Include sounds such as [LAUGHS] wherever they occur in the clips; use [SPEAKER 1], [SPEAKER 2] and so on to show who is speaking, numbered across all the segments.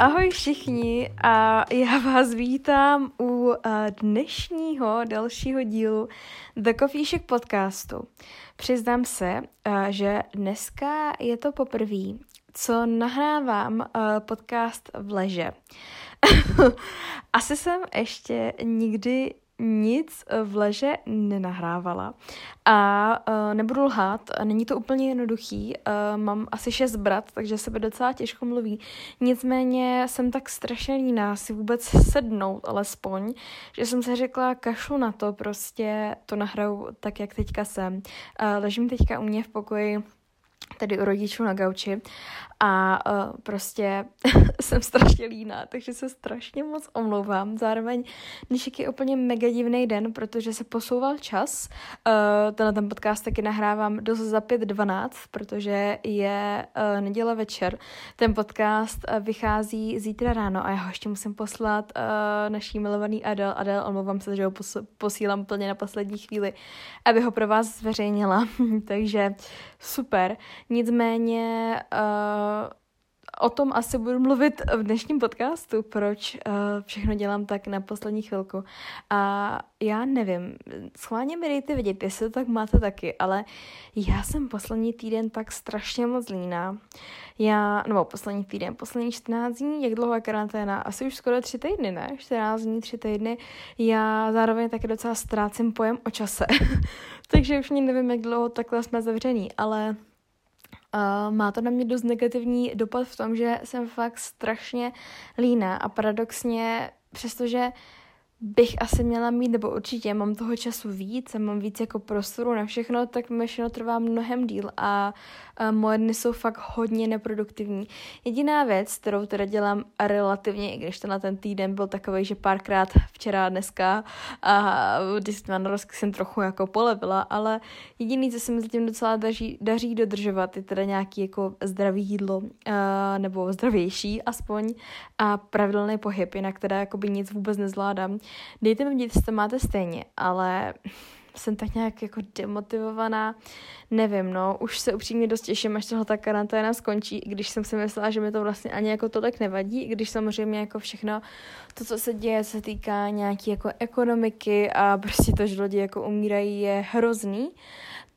[SPEAKER 1] Ahoj všichni a já vás vítám u dnešního dalšího dílu The Coffee Shack podcastu. Přiznám se, že dneska je to poprvé, co nahrávám podcast v leže. [LAUGHS] Asi jsem ještě nikdy nic v leže nenahrávala. A uh, nebudu lhát, není to úplně jednoduchý. Uh, mám asi šest brat, takže se by docela těžko mluví. Nicméně jsem tak strašně líná si vůbec sednout alespoň, že jsem se řekla, kašlu na to, prostě to nahraju tak, jak teďka jsem. Uh, ležím teďka u mě v pokoji tedy u rodičů na gauči a uh, prostě [LAUGHS] jsem strašně líná, takže se strašně moc omlouvám. Zároveň dnešek je úplně mega divný den, protože se posouval čas. Uh, tenhle ten podcast taky nahrávám dost za 5.12, protože je uh, neděle večer. Ten podcast uh, vychází zítra ráno a já ho ještě musím poslat uh, naší milovaný Adel. Adel, omlouvám se, že ho pos- posílám plně na poslední chvíli, aby ho pro vás zveřejnila. [LAUGHS] takže super. Nicméně uh, o tom asi budu mluvit v dnešním podcastu, proč uh, všechno dělám tak na poslední chvilku. A já nevím, schválně mi dejte vědět, jestli to tak máte taky, ale já jsem poslední týden tak strašně moc líná. Já, nebo poslední týden, poslední 14 dní, jak dlouho je karanténa? Asi už skoro tři týdny, ne? 14 dní, tři týdny. Já zároveň taky docela ztrácím pojem o čase. [LAUGHS] Takže už mě nevím, jak dlouho takhle jsme zavřený, ale Má to na mě dost negativní dopad v tom, že jsem fakt strašně líná a paradoxně, přestože bych asi měla mít, nebo určitě mám toho času víc mám víc jako prostoru na všechno, tak mi všechno trvá mnohem díl a, a moje dny jsou fakt hodně neproduktivní. Jediná věc, kterou teda dělám relativně, i když tenhle ten týden byl takový, že párkrát včera, dneska a když jsem na jsem trochu jako polevila, ale jediný, co se mi zatím docela daří, daří dodržovat, je teda nějaký jako zdravý jídlo, a, nebo zdravější aspoň a pravidelný pohyb, jinak teda jakoby nic vůbec nezvládám. Dejte mi vědět, to máte stejně, ale jsem tak nějak jako demotivovaná, nevím, no, už se upřímně dost těším, až tohle ta karanténa skončí, i když jsem si myslela, že mi to vlastně ani jako tolik nevadí, i když samozřejmě jako všechno to, co se děje, se týká nějaký jako ekonomiky a prostě to, že lidi jako umírají, je hrozný,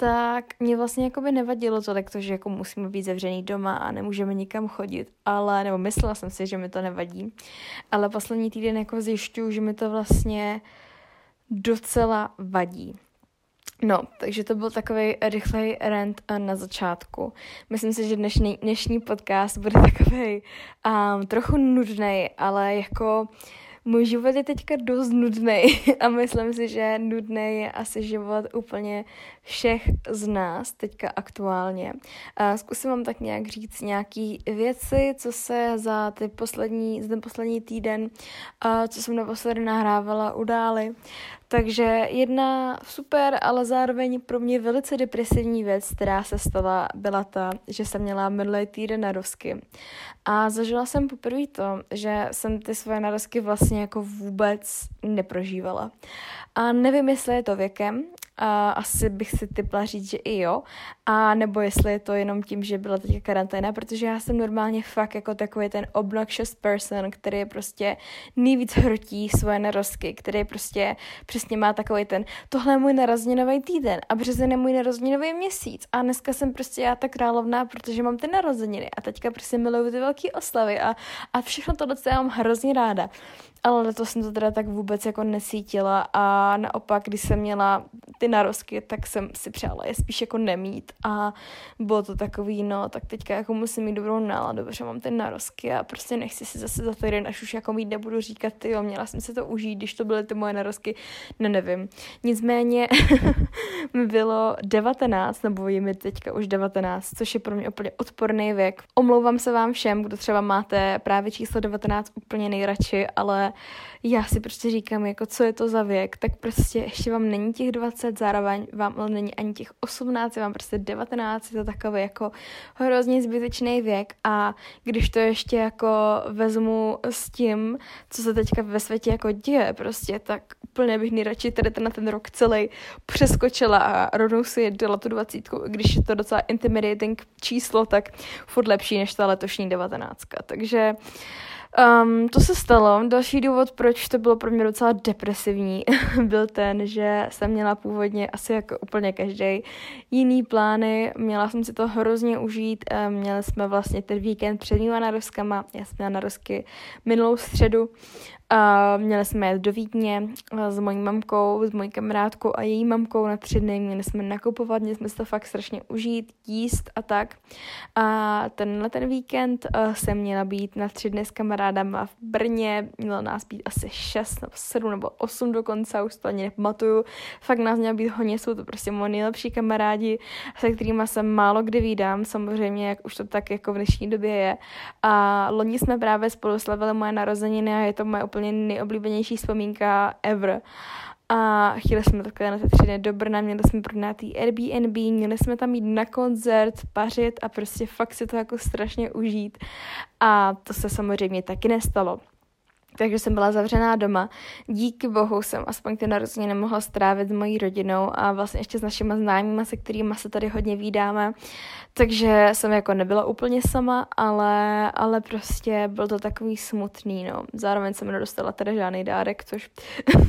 [SPEAKER 1] tak mě vlastně jako by nevadilo tolik to, že jako musíme být zavřený doma a nemůžeme nikam chodit, ale, nebo myslela jsem si, že mi to nevadí, ale poslední týden jako zjišťuju, že mi to vlastně docela vadí. No, takže to byl takový rychlej rant na začátku. Myslím si, že dnešní, dnešní podcast bude takový um, trochu nudný, ale jako můj život je teďka dost nudný [LAUGHS] a myslím si, že nudný je asi život úplně všech z nás teďka aktuálně. Zkusím vám tak nějak říct nějaký věci, co se za, ty poslední, za ten poslední týden, co jsem naposledy nahrávala, udály. Takže jedna super, ale zároveň pro mě velice depresivní věc, která se stala, byla ta, že jsem měla minulý týden narozky. A zažila jsem poprvé to, že jsem ty svoje narozky vlastně jako vůbec neprožívala. A nevím, jestli je to věkem, a asi bych si typla říct, že i jo. A nebo jestli je to jenom tím, že byla teď karanténa, protože já jsem normálně fakt jako takový ten obnoxious person, který prostě nejvíc hrotí svoje narozky, který prostě přesně má takový ten, tohle je můj narozeninový týden a březen je můj narozeninový měsíc a dneska jsem prostě já ta královna, protože mám ty narozeniny a teďka prostě miluju ty velké oslavy a, a všechno tohle já mám hrozně ráda. Ale letos jsem to teda tak vůbec jako nesítila a naopak, když jsem měla ty narozky, tak jsem si přála je spíš jako nemít a bylo to takový, no, tak teďka jako musím mít dobrou náladu, protože mám ty narozky a prostě nechci si zase za týden, až už jako mít nebudu říkat, ty jo, měla jsem se to užít, když to byly ty moje narozky, ne, nevím. Nicméně [LAUGHS] mi bylo 19, nebo je mi teďka už 19, což je pro mě úplně odporný věk. Omlouvám se vám všem, kdo třeba máte právě číslo 19 úplně nejradši, ale já si prostě říkám, jako co je to za věk, tak prostě ještě vám není těch 20, zároveň vám ale není ani těch 18, vám prostě 19, je to takový jako hrozně zbytečný věk a když to ještě jako vezmu s tím, co se teďka ve světě jako děje prostě, tak úplně bych nejradši tady ten, na ten rok celý přeskočila a rovnou si dala tu dvacítku, když je to docela intimidating číslo, tak furt lepší než ta letošní devatenáctka. Takže Um, to se stalo. Další důvod, proč to bylo pro mě docela depresivní, [LAUGHS] byl ten, že jsem měla původně asi jako úplně každý jiný plány. Měla jsem si to hrozně užít. Měli jsme vlastně ten víkend před mýma narozkama. Já jsem měla narozky minulou středu a měli jsme jet do Vídně s mojí mamkou, s mojí kamarádkou a její mamkou na tři dny. Měli jsme nakupovat, měli jsme si to fakt strašně užít, jíst a tak. A tenhle ten víkend uh, jsem měla být na tři dny s kamarádama v Brně. Mělo nás být asi šest nebo sedm nebo osm dokonce, už to ani nepamatuju. Fakt nás měla být hodně, jsou to prostě moji nejlepší kamarádi, se kterými se málo kdy vídám, samozřejmě, jak už to tak jako v dnešní době je. A loni jsme právě spolu slavili moje narozeniny a je to moje úplně nejoblíbenější vzpomínka ever. A chtěli jsme takhle na ty tři dny do Brna, měli jsme pronátý Airbnb, měli jsme tam jít na koncert, pařit a prostě fakt si to jako strašně užít. A to se samozřejmě taky nestalo takže jsem byla zavřená doma. Díky bohu jsem aspoň ty narozeniny nemohla strávit s mojí rodinou a vlastně ještě s našimi známými, se kterými se tady hodně vídáme. Takže jsem jako nebyla úplně sama, ale, ale prostě byl to takový smutný, no. Zároveň jsem nedostala teda žádný dárek, což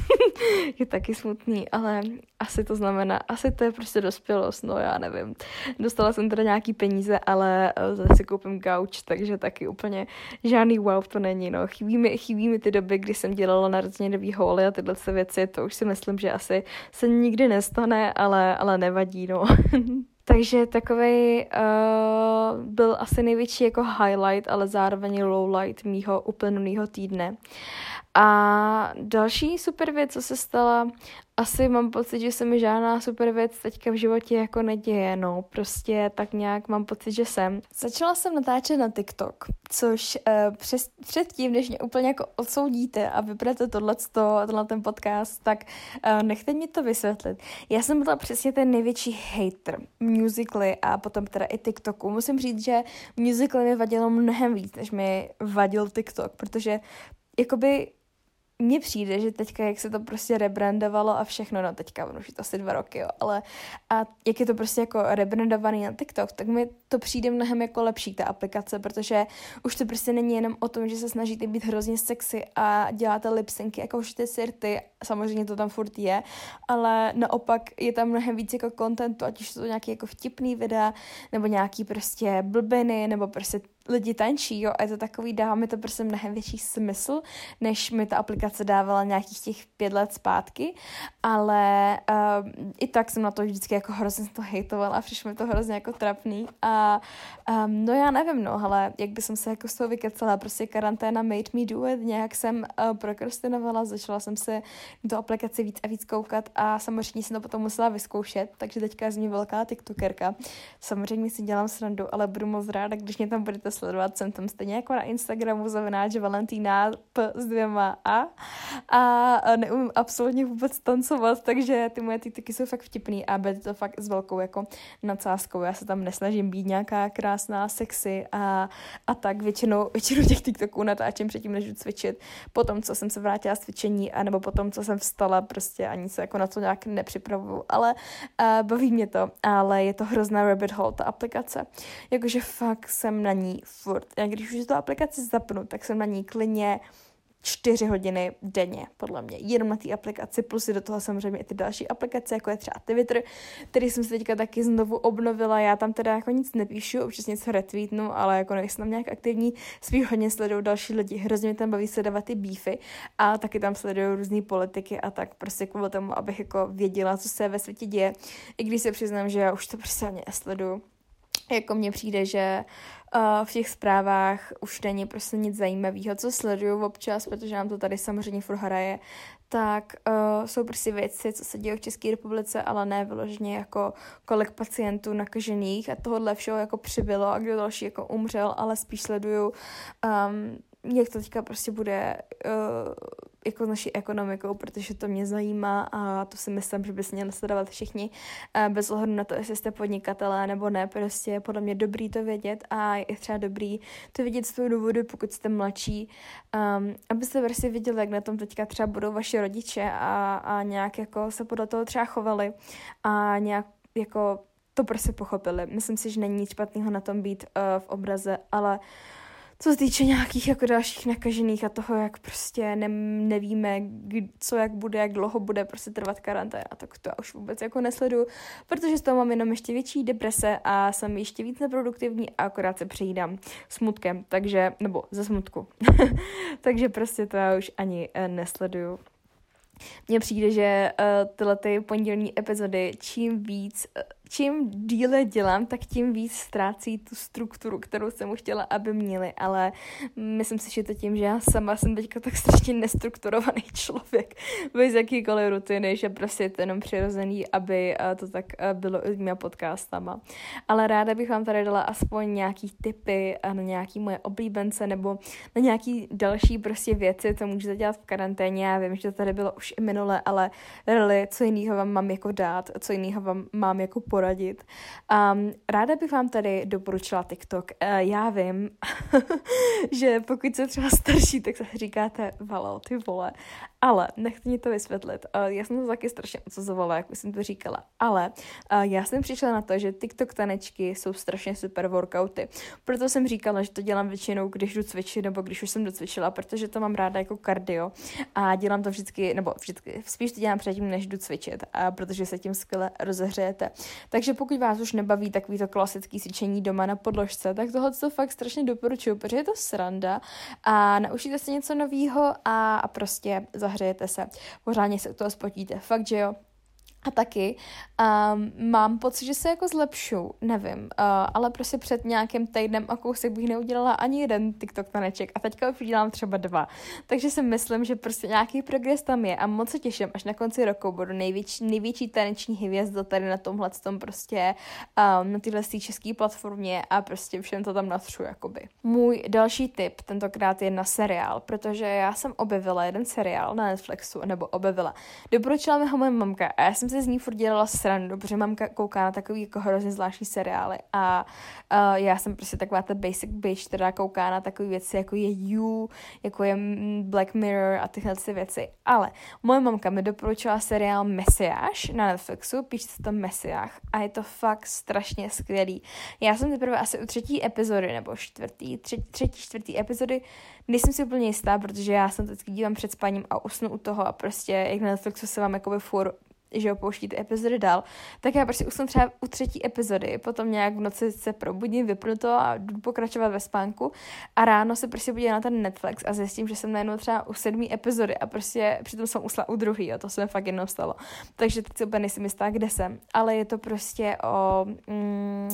[SPEAKER 1] [LAUGHS] je taky smutný, ale asi to znamená, asi to je prostě dospělost, no já nevím. Dostala jsem teda nějaký peníze, ale eh, zase koupím gauč, takže taky úplně žádný wow to není, no. Chybí mi, chybí mi ty doby, kdy jsem dělala narozeninový holy a tyhle věci, to už si myslím, že asi se nikdy nestane, ale, ale nevadí, no. [LAUGHS] Takže takový uh, byl asi největší jako highlight, ale zároveň lowlight mýho uplynulého týdne. A další super věc, co se stala, asi mám pocit, že se mi žádná super věc teďka v životě jako neděje, no, prostě tak nějak mám pocit, že jsem. Začala jsem natáčet na TikTok, což uh, přes, předtím, než mě úplně jako odsoudíte a vyprete tohleto, tenhle ten podcast, tak uh, nechte mi to vysvětlit. Já jsem byla přesně ten největší hater musically a potom teda i TikToku. Musím říct, že musically mi vadilo mnohem víc, než mi vadil TikTok, protože jakoby mně přijde, že teďka, jak se to prostě rebrandovalo a všechno, no teďka už je to asi dva roky, jo, ale a jak je to prostě jako rebrandovaný na TikTok, tak mi to přijde mnohem jako lepší ta aplikace, protože už to prostě není jenom o tom, že se snažíte být hrozně sexy a děláte lipsynky, jako už ty sirty, samozřejmě to tam furt je, ale naopak je tam mnohem víc jako kontentu, ať už jsou to nějaký jako vtipný videa, nebo nějaký prostě blbiny, nebo prostě lidi tančí, jo, a je to takový, dává mi to prostě mnohem větší smysl, než mi ta aplikace dávala nějakých těch pět let zpátky, ale uh, i tak jsem na to vždycky jako hrozně to hejtovala přišlo mi to hrozně jako trapný a um, no já nevím, no, ale jak by jsem se jako z toho vykecala, prostě karanténa made me do it, nějak jsem uh, prokrastinovala, začala jsem se do aplikace víc a víc koukat a samozřejmě jsem to potom musela vyzkoušet, takže teďka je z mě velká tiktokerka. Samozřejmě si dělám srandu, ale budu moc ráda, když mě tam budete sledovat, jsem tam stejně jako na Instagramu zavináč Valentína P s dvěma A a neumím absolutně vůbec tancovat, takže ty moje TikToky jsou fakt vtipný a bude to fakt s velkou jako nadsázkou. Já se tam nesnažím být nějaká krásná, sexy a, a tak většinou, většinou těch TikToků natáčím předtím, než jdu cvičit. Potom, co jsem se vrátila z cvičení, anebo potom, co jsem vstala, prostě ani se jako na to nějak nepřipravuju, ale uh, baví mě to, ale je to hrozná rabbit hole, ta aplikace. Jakože fakt jsem na ní furt. Já když už tu aplikaci zapnu, tak jsem na ní klidně čtyři hodiny denně, podle mě, jenom na té aplikaci, plus do toho samozřejmě i ty další aplikace, jako je třeba Twitter, který jsem si teďka taky znovu obnovila, já tam teda jako nic nepíšu, občas něco retweetnu, ale jako nejsem tam nějak aktivní, spíš hodně sleduju další lidi, hrozně mě tam baví sledovat ty beefy a taky tam sleduju různé politiky a tak prostě kvůli tomu, abych jako věděla, co se ve světě děje, i když se přiznám, že já už to prostě ani nesleduju. Jako mně přijde, že uh, v těch zprávách už není prostě nic zajímavého, co sleduju občas, protože nám to tady samozřejmě furt hraje, tak uh, jsou prostě věci, co se děje v České republice, ale ne vyloženě jako kolik pacientů nakažených a tohohle všeho jako přibylo a kdo další jako umřel, ale spíš sleduju um, jak to teďka prostě bude uh, jako s naší ekonomikou, protože to mě zajímá a to si myslím, že by se měli sledovat všichni uh, bez ohledu na to, jestli jste podnikatelé nebo ne, prostě je podle mě dobrý to vědět a je třeba dobrý to vědět z toho důvodu, pokud jste mladší, um, abyste prostě viděli, jak na tom teďka třeba budou vaše rodiče a, a nějak jako se podle toho třeba chovali a nějak jako to prostě pochopili. Myslím si, že není nic špatného na tom být uh, v obraze, ale co se týče nějakých jako dalších nakažených a toho, jak prostě ne, nevíme, co jak bude, jak dlouho bude prostě trvat karanténa, tak to já už vůbec jako nesledu, protože z toho mám jenom ještě větší deprese a jsem ještě víc neproduktivní a akorát se přejídám smutkem, takže, nebo ze smutku. [LAUGHS] takže prostě to já už ani uh, nesleduju. Mně přijde, že uh, tyhle ty pondělní epizody čím víc uh, čím díle dělám, tak tím víc ztrácí tu strukturu, kterou jsem už chtěla, aby měli, ale myslím si, že to tím, že já sama jsem teďka tak strašně nestrukturovaný [LAUGHS] člověk bez jakýkoliv rutiny, že prostě je to jenom přirozený, aby eh, to tak eh, bylo i s mými podcastama. Ale ráda bych vám tady dala aspoň nějaký tipy na nějaký moje oblíbence nebo na nějaký další prostě věci, co můžete dělat v karanténě. Já vím, že to tady bylo už i minule, ale really, co jiného vám mám jako dát, co jiného vám mám jako poradit. Um, ráda bych vám tady doporučila TikTok. Uh, já vím, [LAUGHS] že pokud jste třeba starší, tak se říkáte, valo, ty vole. Ale nechci mi to vysvětlit. Uh, já jsem to taky strašně odsuzovala, jak už jsem to říkala. Ale uh, já jsem přišla na to, že TikTok tanečky jsou strašně super workouty. Proto jsem říkala, že to dělám většinou, když jdu cvičit, nebo když už jsem docvičila, protože to mám ráda jako kardio. A dělám to vždycky, nebo vždycky, spíš to dělám předtím, než jdu cvičit, a protože se tím skvěle rozehřejete. Takže pokud vás už nebaví takový to klasický cvičení doma na podložce, tak tohle to fakt strašně doporučuju, protože je to sranda a naučíte se něco nového a, a prostě zahřejete se. Pořádně se u toho spotíte. Fakt, že jo. A taky um, mám pocit, že se jako zlepšu, nevím, uh, ale prostě před nějakým týdnem a kousek bych neudělala ani jeden TikTok taneček a teďka už udělám třeba dva. Takže si myslím, že prostě nějaký progres tam je a moc se těším, až na konci roku budu největší, největší taneční hvězda tady na tomhle tom prostě um, na téhle české platformě a prostě všem to tam natřu, jakoby. Můj další tip tentokrát je na seriál, protože já jsem objevila jeden seriál na Netflixu, nebo objevila. Doporučila mi ho moje mamka a já jsem si z ní furt dělala srandu, protože mamka kouká na takový jako hrozně zvláštní seriály a uh, já jsem prostě taková ta basic bitch, která kouká na takové věci, jako je You, jako je Black Mirror a tyhle ty věci. Ale moje mamka mi doporučila seriál Messiáš na Netflixu, píše se tam Messiáš a je to fakt strašně skvělý. Já jsem teprve asi u třetí epizody, nebo čtvrtý, třetí, třetí, čtvrtý epizody, nejsem si úplně jistá, protože já jsem vždycky dívám před spaním a usnu u toho a prostě jak na Netflixu se vám jakoby furt že opouští ty epizody dál, tak já prostě už třeba u třetí epizody, potom nějak v noci se probudím, vypnu to a jdu pokračovat ve spánku a ráno se prostě podívám na ten Netflix a zjistím, že jsem najednou třeba u sedmý epizody a prostě přitom jsem usla u druhý a to se mi fakt jednou stalo. Takže teď si úplně nejsem jistá, kde jsem. Ale je to prostě o... Mm,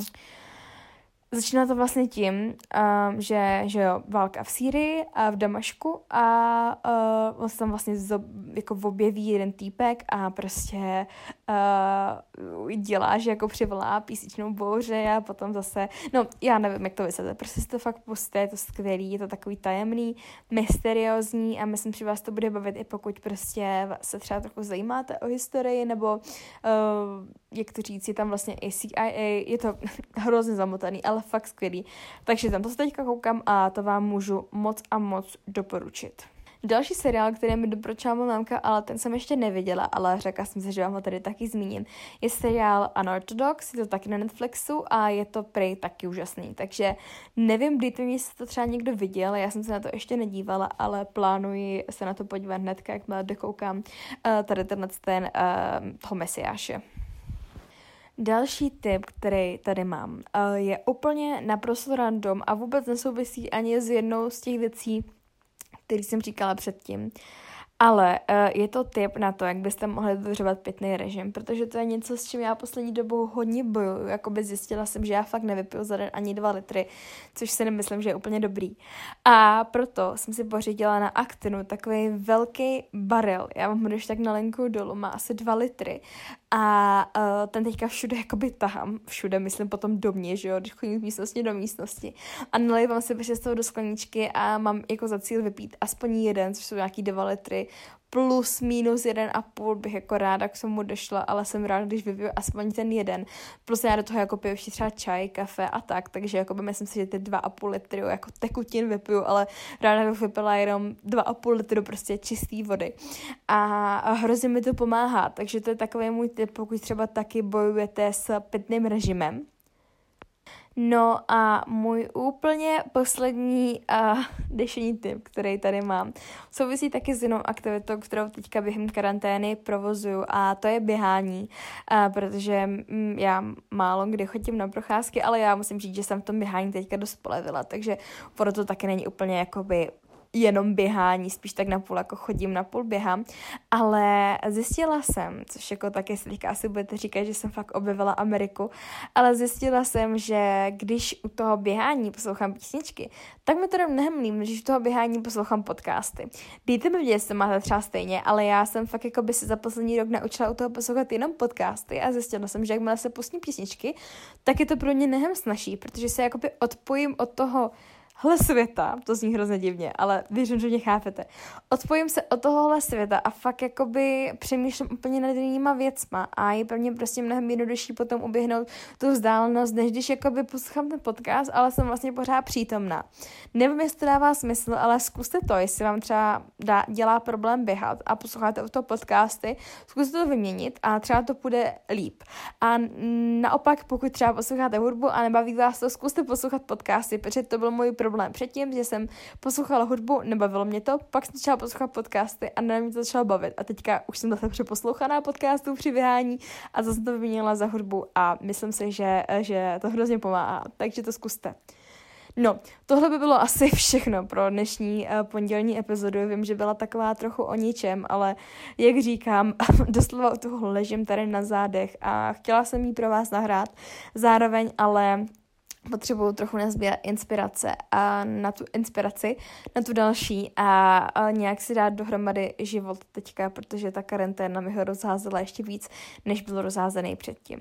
[SPEAKER 1] Začíná to vlastně tím, um, že, že jo, válka v Sýrii a v Damašku a uh, on se tam vlastně zo, jako objeví jeden týpek a prostě uh, dělá, že jako přivolá písničnou bouře a potom zase, no já nevím, jak to vysvětlit, prostě si to fakt pusté, je to skvělý, je to takový tajemný, mysteriózní a myslím, že vás to bude bavit i pokud prostě se třeba trochu zajímáte o historii nebo uh, jak to říct, je tam vlastně i CIA, je to [LAUGHS] hrozně zamotaný, ale fakt skvělý. Takže tam to se teďka koukám a to vám můžu moc a moc doporučit. Další seriál, který mi doporučila mámka, ale ten jsem ještě neviděla, ale řekla jsem si, že vám ho tady taky zmíním, je seriál Unorthodox, je to taky na Netflixu a je to prej taky úžasný. Takže nevím, kdy to jestli to třeba někdo viděl, já jsem se na to ještě nedívala, ale plánuji se na to podívat hnedka, jak dokoukám uh, tady tenhle ten uh, toho mesiáše. Další tip, který tady mám, eh, je úplně naprosto random a vůbec nesouvisí ani s jednou z těch věcí, který jsem říkala předtím. Ale uh, je to tip na to, jak byste mohli dodržovat pitný režim, protože to je něco, s čím já poslední dobou hodně bojuju. Jakoby zjistila jsem, že já fakt nevypiju za den ani dva litry, což si nemyslím, že je úplně dobrý. A proto jsem si pořídila na Actinu takový velký barel. Já vám když tak na lenku dolů, má asi dva litry. A uh, ten teďka všude jakoby tahám, všude myslím potom do mě, že jo, když chodím z místnosti do místnosti. A nalejvám si prostě z toho do skleničky a mám jako za cíl vypít aspoň jeden, což jsou nějaký dva litry, plus minus jeden a půl bych jako ráda k tomu došla, ale jsem ráda, když vypiju aspoň ten jeden. Plus já do toho jako piju ještě třeba čaj, kafe a tak, takže jako by myslím si, že ty dva a půl litry jako tekutin vypiju, ale ráda bych vypila jenom dva a půl litru prostě čistý vody. A hrozně mi to pomáhá, takže to je takový můj tip, pokud třeba taky bojujete s pitným režimem, No a můj úplně poslední uh, dešení tip, který tady mám, souvisí taky s jinou aktivitou, kterou teďka během karantény provozuju a to je běhání, uh, protože mm, já málo kdy chodím na procházky, ale já musím říct, že jsem v tom běhání teďka dost polevila, takže proto taky není úplně jakoby jenom běhání, spíš tak na půl jako chodím, na půl běhám, ale zjistila jsem, což jako taky si teďka asi budete říkat, že jsem fakt objevila Ameriku, ale zjistila jsem, že když u toho běhání poslouchám písničky, tak mi to jde mnohem líp, když u toho běhání poslouchám podcasty. Dejte mi vědět, jestli máte třeba stejně, ale já jsem fakt jako by se za poslední rok naučila u toho poslouchat jenom podcasty a zjistila jsem, že jakmile se pustím písničky, tak je to pro mě mnohem snažší, protože se jakoby odpojím od toho hle světa, to zní hrozně divně, ale věřím, že mě chápete. Odpojím se od tohohle světa a fakt jakoby přemýšlím úplně nad jinýma věcma a je pro mě prostě mnohem jednodušší potom uběhnout tu vzdálenost, než když jakoby poslouchám ten podcast, ale jsem vlastně pořád přítomná. Nevím, jestli to dává smysl, ale zkuste to, jestli vám třeba dá, dělá problém běhat a posloucháte u toho podcasty, zkuste to vyměnit a třeba to půjde líp. A naopak, pokud třeba posloucháte hudbu a nebaví vás to, zkuste poslouchat podcasty, protože to byl můj problém předtím, že jsem poslouchala hudbu, nebavilo mě to, pak jsem začala poslouchat podcasty a na mě to začalo bavit. A teďka už jsem zase přeposlouchaná podcastů při běhání a zase to vyměnila za hudbu a myslím si, že, že to hrozně pomáhá, takže to zkuste. No, tohle by bylo [LAUGHS] asi všechno pro dnešní uh, pondělní epizodu. Vím, že byla taková trochu o ničem, ale jak říkám, [LAUGHS] doslova u toho ležím tady na zádech a chtěla jsem jí pro vás nahrát. Zároveň ale potřebuju trochu nazbírat inspirace a na tu inspiraci, na tu další a, a nějak si dát dohromady život teďka, protože ta karanténa mi ho rozházela ještě víc, než byl rozházený předtím.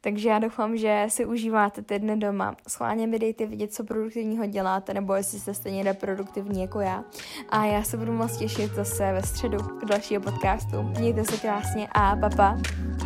[SPEAKER 1] Takže já doufám, že si užíváte ty dny doma. Schválně mi dejte vidět, co produktivního děláte, nebo jestli jste stejně neproduktivní jako já. A já se budu moc těšit zase ve středu k dalšího podcastu. Mějte se krásně a papa. Pa.